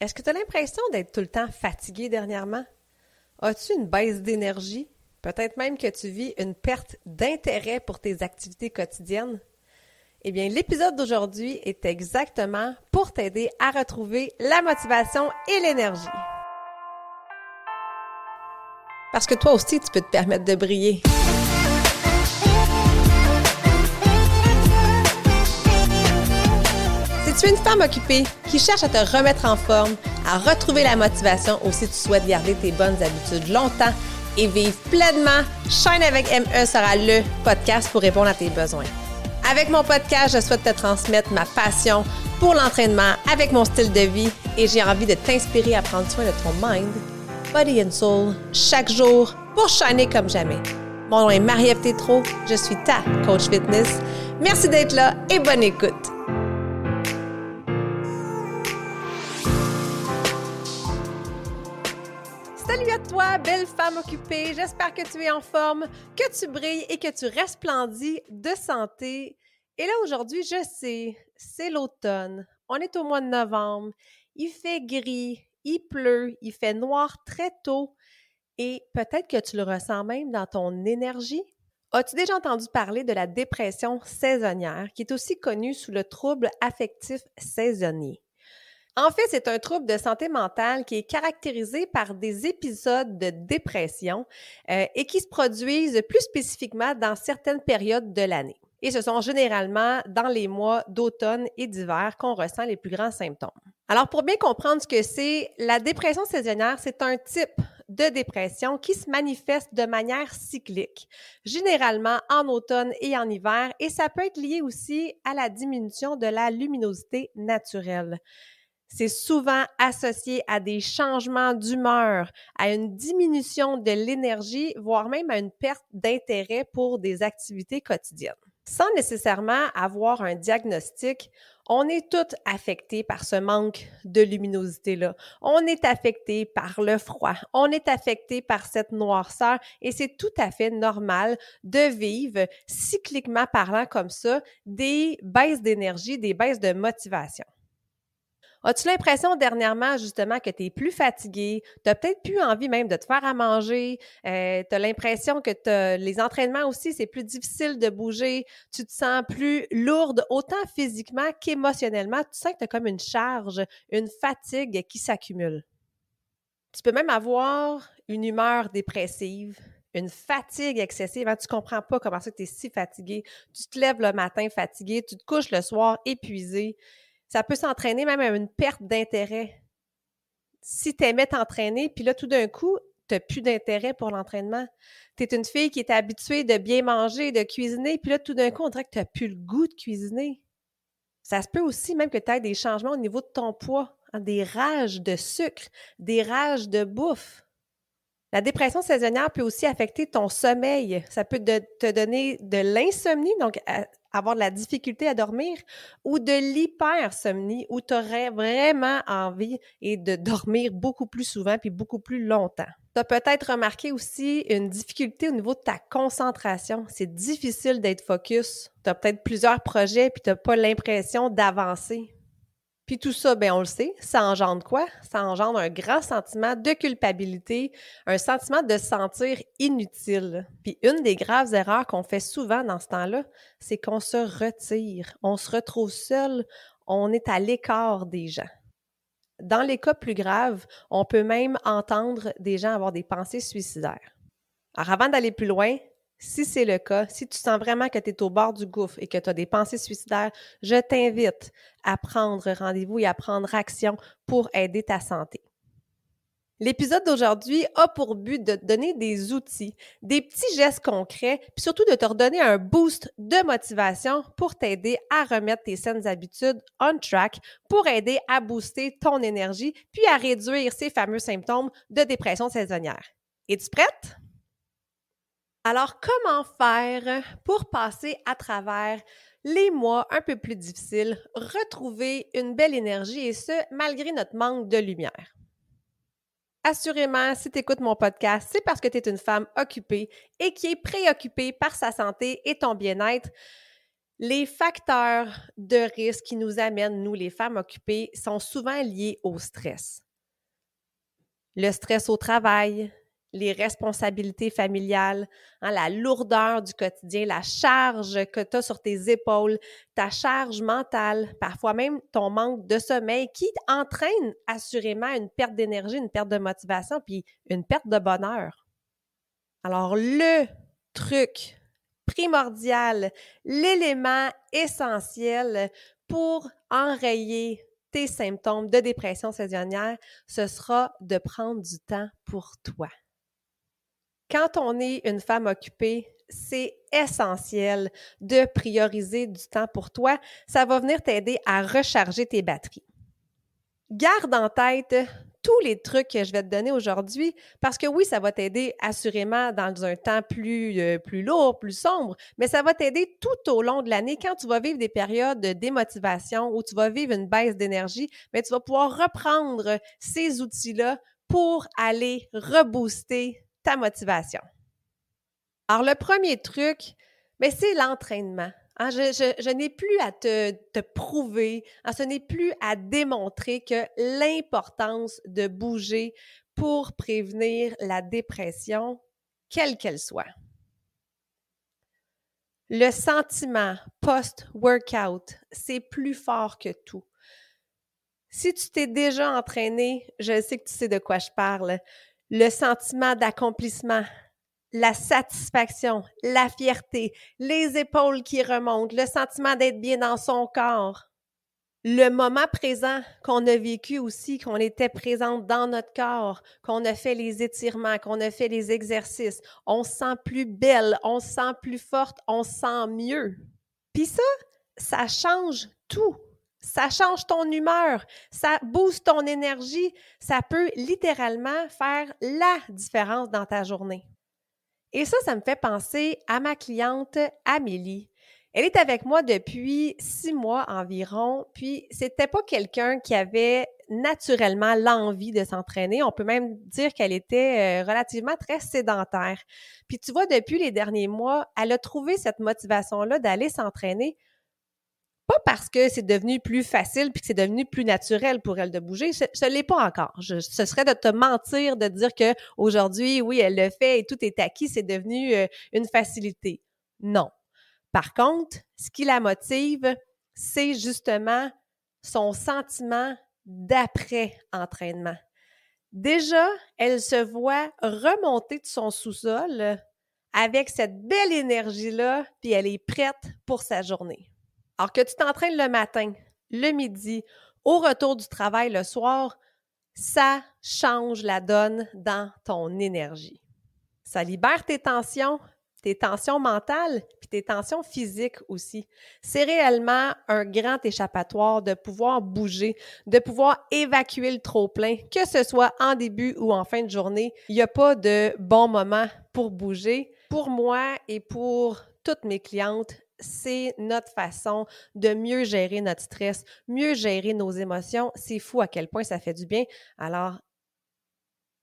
Est-ce que tu as l'impression d'être tout le temps fatigué dernièrement? As-tu une baisse d'énergie? Peut-être même que tu vis une perte d'intérêt pour tes activités quotidiennes? Eh bien, l'épisode d'aujourd'hui est exactement pour t'aider à retrouver la motivation et l'énergie. Parce que toi aussi, tu peux te permettre de briller. Tu es une femme occupée qui cherche à te remettre en forme, à retrouver la motivation ou si tu souhaites garder tes bonnes habitudes longtemps et vivre pleinement, Shine avec ME sera le podcast pour répondre à tes besoins. Avec mon podcast, je souhaite te transmettre ma passion pour l'entraînement avec mon style de vie et j'ai envie de t'inspirer à prendre soin de ton mind, body and soul chaque jour pour shiner comme jamais. Mon nom est Marie-Ève je suis ta coach fitness. Merci d'être là et bonne écoute. Belle femme occupée. J'espère que tu es en forme, que tu brilles et que tu resplendis de santé. Et là, aujourd'hui, je sais, c'est l'automne. On est au mois de novembre. Il fait gris, il pleut, il fait noir très tôt. Et peut-être que tu le ressens même dans ton énergie. As-tu déjà entendu parler de la dépression saisonnière, qui est aussi connue sous le trouble affectif saisonnier? En fait, c'est un trouble de santé mentale qui est caractérisé par des épisodes de dépression euh, et qui se produisent plus spécifiquement dans certaines périodes de l'année. Et ce sont généralement dans les mois d'automne et d'hiver qu'on ressent les plus grands symptômes. Alors, pour bien comprendre ce que c'est, la dépression saisonnière, c'est un type de dépression qui se manifeste de manière cyclique, généralement en automne et en hiver, et ça peut être lié aussi à la diminution de la luminosité naturelle c'est souvent associé à des changements d'humeur, à une diminution de l'énergie, voire même à une perte d'intérêt pour des activités quotidiennes. Sans nécessairement avoir un diagnostic, on est toutes affectés par ce manque de luminosité-là. On est affecté par le froid, on est affecté par cette noirceur et c'est tout à fait normal de vivre cycliquement parlant comme ça des baisses d'énergie, des baisses de motivation. As-tu l'impression dernièrement, justement, que tu es plus fatigué? Tu as peut-être plus envie même de te faire à manger? Euh, tu as l'impression que les entraînements aussi, c'est plus difficile de bouger? Tu te sens plus lourde, autant physiquement qu'émotionnellement? Tu sens que tu as comme une charge, une fatigue qui s'accumule. Tu peux même avoir une humeur dépressive, une fatigue excessive. Tu hein? Tu comprends pas comment ça tu es si fatigué. Tu te lèves le matin fatigué, tu te couches le soir épuisé ça peut s'entraîner même à une perte d'intérêt. Si tu aimais t'entraîner, puis là, tout d'un coup, tu n'as plus d'intérêt pour l'entraînement. Tu es une fille qui est habituée de bien manger, de cuisiner, puis là, tout d'un coup, on dirait que tu n'as plus le goût de cuisiner. Ça se peut aussi même que tu aies des changements au niveau de ton poids, hein, des rages de sucre, des rages de bouffe. La dépression saisonnière peut aussi affecter ton sommeil. Ça peut te donner de l'insomnie, donc avoir de la difficulté à dormir, ou de l'hypersomnie, où tu aurais vraiment envie de dormir beaucoup plus souvent puis beaucoup plus longtemps. Tu as peut-être remarqué aussi une difficulté au niveau de ta concentration. C'est difficile d'être focus. Tu as peut-être plusieurs projets puis tu n'as pas l'impression d'avancer. Puis tout ça, ben on le sait, ça engendre quoi? Ça engendre un grand sentiment de culpabilité, un sentiment de se sentir inutile. Puis une des graves erreurs qu'on fait souvent dans ce temps-là, c'est qu'on se retire, on se retrouve seul, on est à l'écart des gens. Dans les cas plus graves, on peut même entendre des gens avoir des pensées suicidaires. Alors avant d'aller plus loin, si c'est le cas, si tu sens vraiment que tu es au bord du gouffre et que tu as des pensées suicidaires, je t'invite à prendre rendez-vous et à prendre action pour aider ta santé. L'épisode d'aujourd'hui a pour but de te donner des outils, des petits gestes concrets, puis surtout de te redonner un boost de motivation pour t'aider à remettre tes saines habitudes on track, pour aider à booster ton énergie, puis à réduire ces fameux symptômes de dépression saisonnière. Es-tu prête? Alors, comment faire pour passer à travers les mois un peu plus difficiles, retrouver une belle énergie et ce, malgré notre manque de lumière? Assurément, si tu écoutes mon podcast, c'est parce que tu es une femme occupée et qui est préoccupée par sa santé et ton bien-être. Les facteurs de risque qui nous amènent, nous, les femmes occupées, sont souvent liés au stress. Le stress au travail, les responsabilités familiales, hein, la lourdeur du quotidien, la charge que tu as sur tes épaules, ta charge mentale, parfois même ton manque de sommeil qui entraîne assurément une perte d'énergie, une perte de motivation, puis une perte de bonheur. Alors, le truc primordial, l'élément essentiel pour enrayer tes symptômes de dépression saisonnière, ce sera de prendre du temps pour toi. Quand on est une femme occupée, c'est essentiel de prioriser du temps pour toi. Ça va venir t'aider à recharger tes batteries. Garde en tête tous les trucs que je vais te donner aujourd'hui parce que oui, ça va t'aider assurément dans un temps plus, euh, plus lourd, plus sombre, mais ça va t'aider tout au long de l'année quand tu vas vivre des périodes de démotivation ou tu vas vivre une baisse d'énergie, mais tu vas pouvoir reprendre ces outils-là pour aller rebooster ta motivation. Alors, le premier truc, mais c'est l'entraînement. Hein. je, n'ai plus à te, prouver, hein, ce n'est plus à démontrer que l'importance de bouger pour prévenir la dépression, quelle qu'elle soit. Le sentiment post-workout, c'est plus fort que tout. Si tu t'es déjà entraîné, je sais que tu sais de quoi je parle le sentiment d'accomplissement, la satisfaction, la fierté, les épaules qui remontent, le sentiment d'être bien dans son corps, le moment présent qu'on a vécu aussi, qu'on était présente dans notre corps, qu'on a fait les étirements, qu'on a fait les exercices, on se sent plus belle, on se sent plus forte, on se sent mieux. Puis ça, ça change tout ça change ton humeur, ça booste ton énergie, ça peut littéralement faire la différence dans ta journée. Et ça, ça me fait penser à ma cliente Amélie. Elle est avec moi depuis six mois environ, puis c'était pas quelqu'un qui avait naturellement l'envie de s'entraîner. On peut même dire qu'elle était euh, relativement très sédentaire. Puis tu vois, depuis les derniers mois, elle a trouvé cette motivation-là d'aller s'entraîner pas parce que c'est devenu plus facile puis que c'est devenu plus naturel pour elle de bouger. Ce ne pas encore. ce serait de te mentir de dire que aujourd'hui, oui, elle le fait et tout est acquis, c'est devenu euh, une facilité. Non. Par contre, ce qui la motive, c'est justement son sentiment d'après-entraînement. Déjà, elle se voit remonter de son sous-sol avec cette belle énergie-là, puis elle est prête pour sa journée. Alors que tu t'entraînes le matin, le midi, au retour du travail le soir, ça change la donne dans ton énergie. Ça libère tes tensions, tes tensions mentales, puis tes tensions physiques aussi. C'est réellement un grand échappatoire de pouvoir bouger, de pouvoir évacuer le trop-plein, que ce soit en début ou en fin de journée. Il n'y a pas de bon moment pour bouger. Pour moi et pour toutes mes clientes, c'est notre façon de mieux gérer notre stress, mieux gérer nos émotions. C'est fou à quel point ça fait du bien. Alors,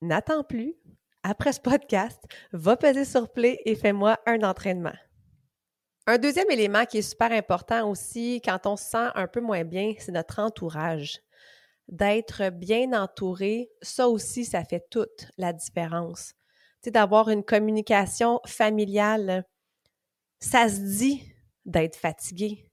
n'attends plus. Après ce podcast, va peser sur play et fais-moi un entraînement. Un deuxième élément qui est super important aussi quand on se sent un peu moins bien, c'est notre entourage. D'être bien entouré, ça aussi, ça fait toute la différence. Tu d'avoir une communication familiale, ça se dit d'être fatigué.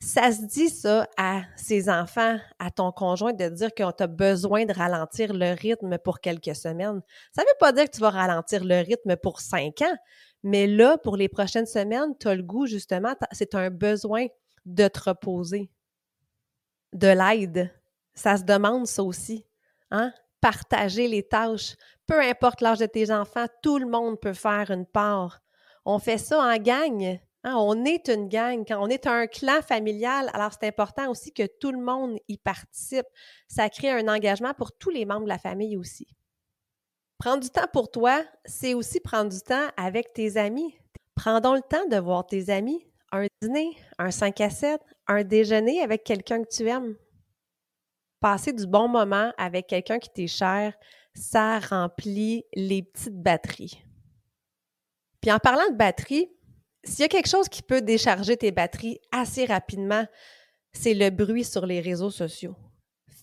Ça se dit ça à ses enfants, à ton conjoint, de dire qu'on a besoin de ralentir le rythme pour quelques semaines. Ça ne veut pas dire que tu vas ralentir le rythme pour cinq ans, mais là, pour les prochaines semaines, tu as le goût, justement, c'est un besoin de te reposer. De l'aide. Ça se demande, ça aussi. Hein? Partager les tâches. Peu importe l'âge de tes enfants, tout le monde peut faire une part. On fait ça en gang. Hein, on est une gang, quand on est un clan familial, alors c'est important aussi que tout le monde y participe. Ça crée un engagement pour tous les membres de la famille aussi. Prendre du temps pour toi, c'est aussi prendre du temps avec tes amis. Prends le temps de voir tes amis, un dîner, un 5 à 7, un déjeuner avec quelqu'un que tu aimes. Passer du bon moment avec quelqu'un qui t'est cher, ça remplit les petites batteries. Puis en parlant de batterie, s'il y a quelque chose qui peut décharger tes batteries assez rapidement, c'est le bruit sur les réseaux sociaux.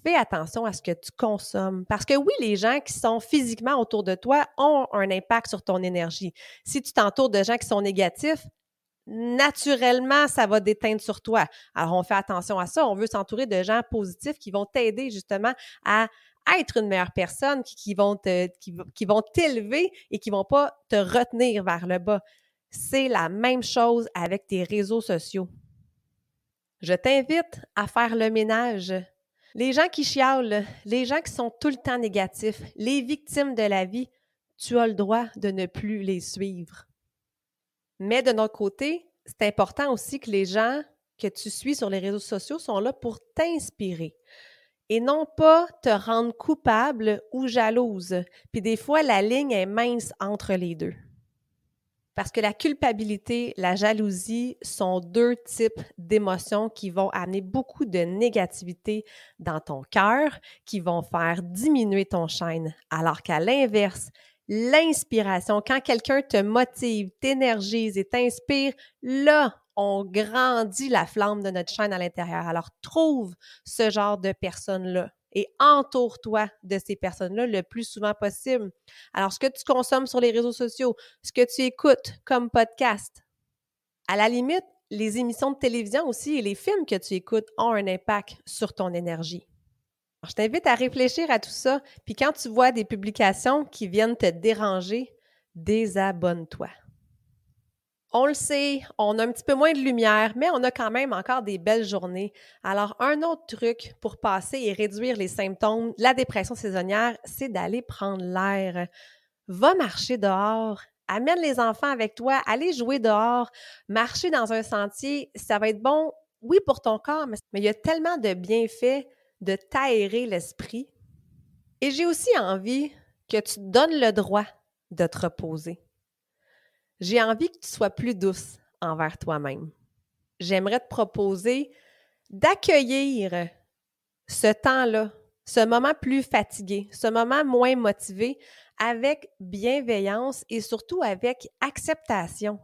Fais attention à ce que tu consommes. Parce que oui, les gens qui sont physiquement autour de toi ont un impact sur ton énergie. Si tu t'entoures de gens qui sont négatifs, naturellement, ça va déteindre sur toi. Alors, on fait attention à ça. On veut s'entourer de gens positifs qui vont t'aider justement à être une meilleure personne, qui, vont t'élever et qui vont pas te retenir vers le bas. C'est la même chose avec tes réseaux sociaux. Je t'invite à faire le ménage. Les gens qui chialent, les gens qui sont tout le temps négatifs, les victimes de la vie, tu as le droit de ne plus les suivre. Mais de notre côté, c'est important aussi que les gens que tu suis sur les réseaux sociaux sont là pour t'inspirer et non pas te rendre coupable ou jalouse. Puis des fois, la ligne est mince entre les deux. Parce que la culpabilité, la jalousie sont deux types d'émotions qui vont amener beaucoup de négativité dans ton cœur, qui vont faire diminuer ton chaîne. Alors qu'à l'inverse, l'inspiration, quand quelqu'un te motive, t'énergise et t'inspire, là, on grandit la flamme de notre chaîne à l'intérieur. Alors, trouve ce genre de personnes-là et entoure-toi de ces personnes-là le plus souvent possible. Alors, ce que tu consommes sur les réseaux sociaux, ce que tu écoutes comme podcast, à la limite, les émissions de télévision aussi et les films que tu écoutes ont un impact sur ton énergie. je t'invite à réfléchir à tout ça, puis quand tu vois des publications qui viennent te déranger, désabonne-toi. On le sait, on a un petit peu moins de lumière, mais on a quand même encore des belles journées. Alors, un autre truc pour passer et réduire les symptômes de la dépression saisonnière, c'est d'aller prendre l'air. Va marcher dehors, amène les enfants avec toi, allez jouer dehors, marcher dans un sentier, ça va être bon, oui, pour ton corps, mais il y a tellement de bienfaits de t'aérer l'esprit. Et j'ai aussi envie que tu te donnes le droit de te reposer. J'ai envie que tu sois plus douce envers toi-même. J'aimerais te proposer d'accueillir ce temps-là, ce moment plus fatigué, ce moment moins motivé avec bienveillance et surtout avec acceptation.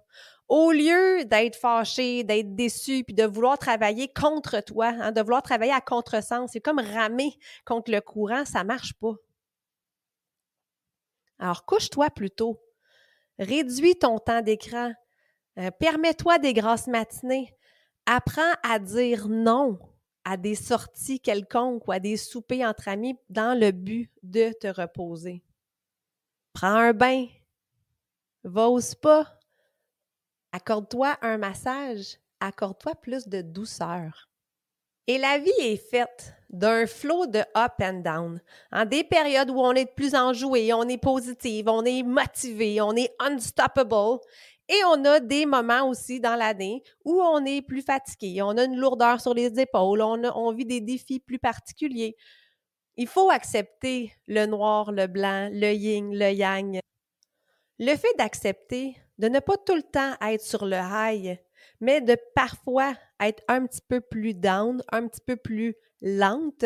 Au lieu d'être fâché, d'être déçu, puis de vouloir travailler contre toi, hein, de vouloir travailler à contresens, c'est comme ramer contre le courant, ça marche pas. Alors couche-toi plutôt, Réduis ton temps d'écran. Euh, permets-toi des grasses matinées. Apprends à dire non à des sorties quelconques ou à des soupers entre amis dans le but de te reposer. Prends un bain. Va au spa. Accorde-toi un massage. Accorde-toi plus de douceur. Et la vie est faite d'un flot de up and down. En des périodes où on est plus enjoué, on est positive, on est motivé, on est unstoppable. Et on a des moments aussi dans l'année où on est plus fatigué, on a une lourdeur sur les épaules, on, on vit des défis plus particuliers. Il faut accepter le noir, le blanc, le yin, le yang. Le fait d'accepter de ne pas tout le temps être sur le high, mais de parfois être un petit peu plus down, un petit peu plus lente,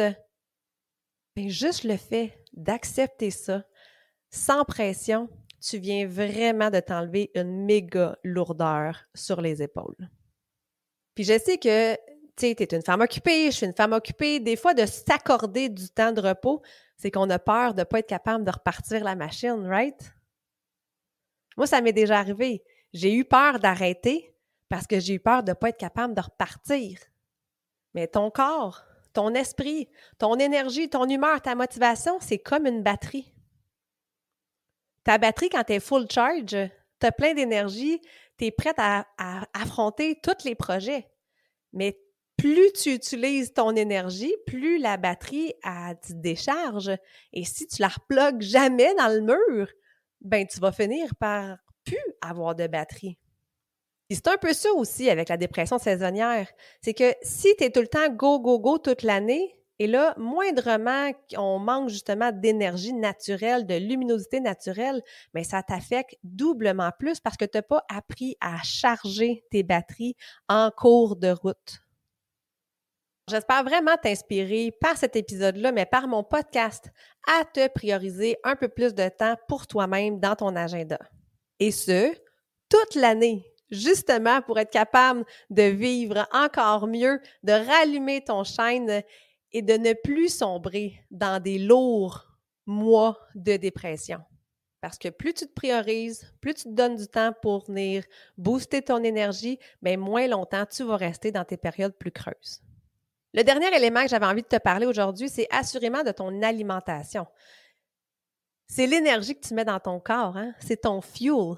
mais juste le fait d'accepter ça, sans pression, tu viens vraiment de t'enlever une méga lourdeur sur les épaules. Puis je sais que tu es une femme occupée, je suis une femme occupée. Des fois, de s'accorder du temps de repos, c'est qu'on a peur de ne pas être capable de repartir la machine, right? Moi, ça m'est déjà arrivé. J'ai eu peur d'arrêter parce que j'ai eu peur de ne pas être capable de repartir. Mais ton corps, ton esprit, ton énergie, ton humeur, ta motivation, c'est comme une batterie. Ta batterie, quand tu es full charge, tu as plein d'énergie, tu es prête à, affronter tous les projets. Mais plus tu utilises ton énergie, plus la batterie a, décharge. Et si tu la replugues jamais dans le mur, ben tu vas finir par plus avoir de batterie c'est un peu ça aussi avec la dépression saisonnière. C'est que si tu es tout le temps go, go, go toute l'année, et là, moindrement on manque justement d'énergie naturelle, de luminosité naturelle, mais ça t'affecte doublement plus parce que tu n'as pas appris à charger tes batteries en cours de route. J'espère vraiment t'inspirer par cet épisode-là, mais par mon podcast, à te prioriser un peu plus de temps pour toi-même dans ton agenda. Et ce, toute l'année justement pour être capable de vivre encore mieux, de rallumer ton chaîne et de ne plus sombrer dans des lourds mois de dépression. Parce que plus tu te priorises, plus tu te donnes du temps pour venir booster ton énergie, bien moins longtemps tu vas rester dans tes périodes plus creuses. Le dernier élément que j'avais envie de te parler aujourd'hui, c'est assurément de ton alimentation. C'est l'énergie que tu mets dans ton corps, hein? c'est ton fuel.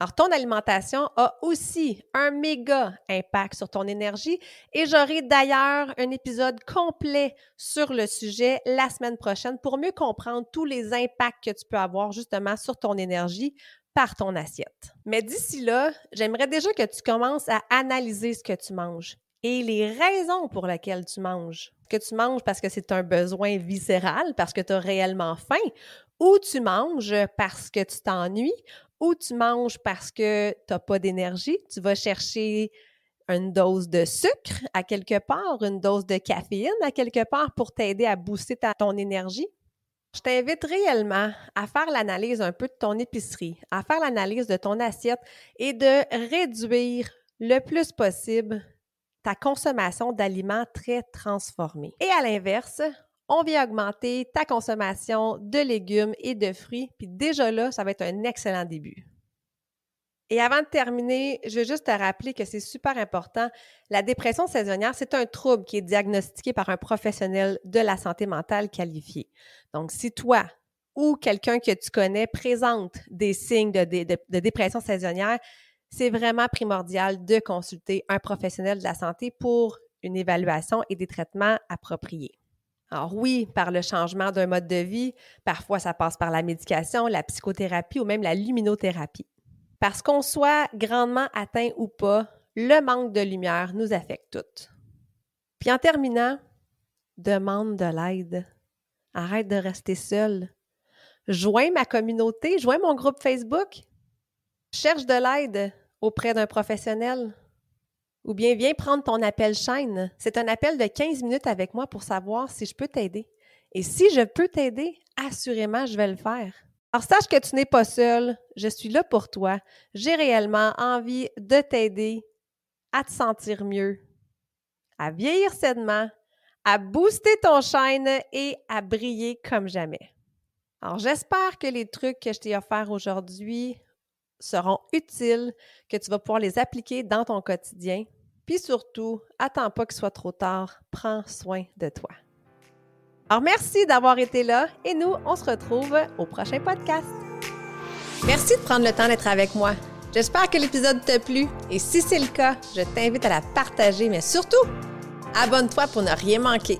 Alors, ton alimentation a aussi un méga impact sur ton énergie et j'aurai d'ailleurs un épisode complet sur le sujet la semaine prochaine pour mieux comprendre tous les impacts que tu peux avoir justement sur ton énergie par ton assiette. Mais d'ici là, j'aimerais déjà que tu commences à analyser ce que tu manges et les raisons pour lesquelles tu manges. Que tu manges parce que c'est un besoin viscéral, parce que tu as réellement faim, ou tu manges parce que tu t'ennuies, ou tu manges parce que tu n'as pas d'énergie, tu vas chercher une dose de sucre à quelque part, une dose de caféine à quelque part pour t'aider à booster ton énergie. Je t'invite réellement à faire l'analyse un peu de ton épicerie, à faire l'analyse de ton assiette et de réduire le plus possible ta consommation d'aliments très transformés. Et à l'inverse, on vient augmenter ta consommation de légumes et de fruits, puis déjà là, ça va être un excellent début. Et avant de terminer, je veux juste te rappeler que c'est super important. La dépression saisonnière, c'est un trouble qui est diagnostiqué par un professionnel de la santé mentale qualifié. Donc, si toi ou quelqu'un que tu connais présente des signes de, de dépression saisonnière, c'est vraiment primordial de consulter un professionnel de la santé pour une évaluation et des traitements appropriés. Alors oui, par le changement d'un mode de vie, parfois ça passe par la médication, la psychothérapie ou même la luminothérapie. Parce qu'on soit grandement atteint ou pas, le manque de lumière nous affecte toutes. Puis en terminant, demande de l'aide. Arrête de rester seul. Joins ma communauté, joins mon groupe Facebook. Cherche de l'aide auprès d'un professionnel. Ou bien viens prendre ton appel chaîne. C'est un appel de 15 minutes avec moi pour savoir si je peux t'aider. Et si je peux t'aider, assurément, je vais le faire. Alors sache que tu n'es pas seul, je suis là pour toi. J'ai réellement envie de t'aider à te sentir mieux, à vieillir sainement, à booster ton chaîne et à briller comme jamais. Alors j'espère que les trucs que je t'ai offerts aujourd'hui seront utiles, que tu vas pouvoir les appliquer dans ton quotidien. Puis surtout, attends pas qu'il soit trop tard, prends soin de toi. Alors merci d'avoir été là et nous, on se retrouve au prochain podcast. Merci de prendre le temps d'être avec moi. J'espère que l'épisode t'a plu et si c'est le cas, je t'invite à la partager, mais surtout, abonne-toi pour ne rien manquer.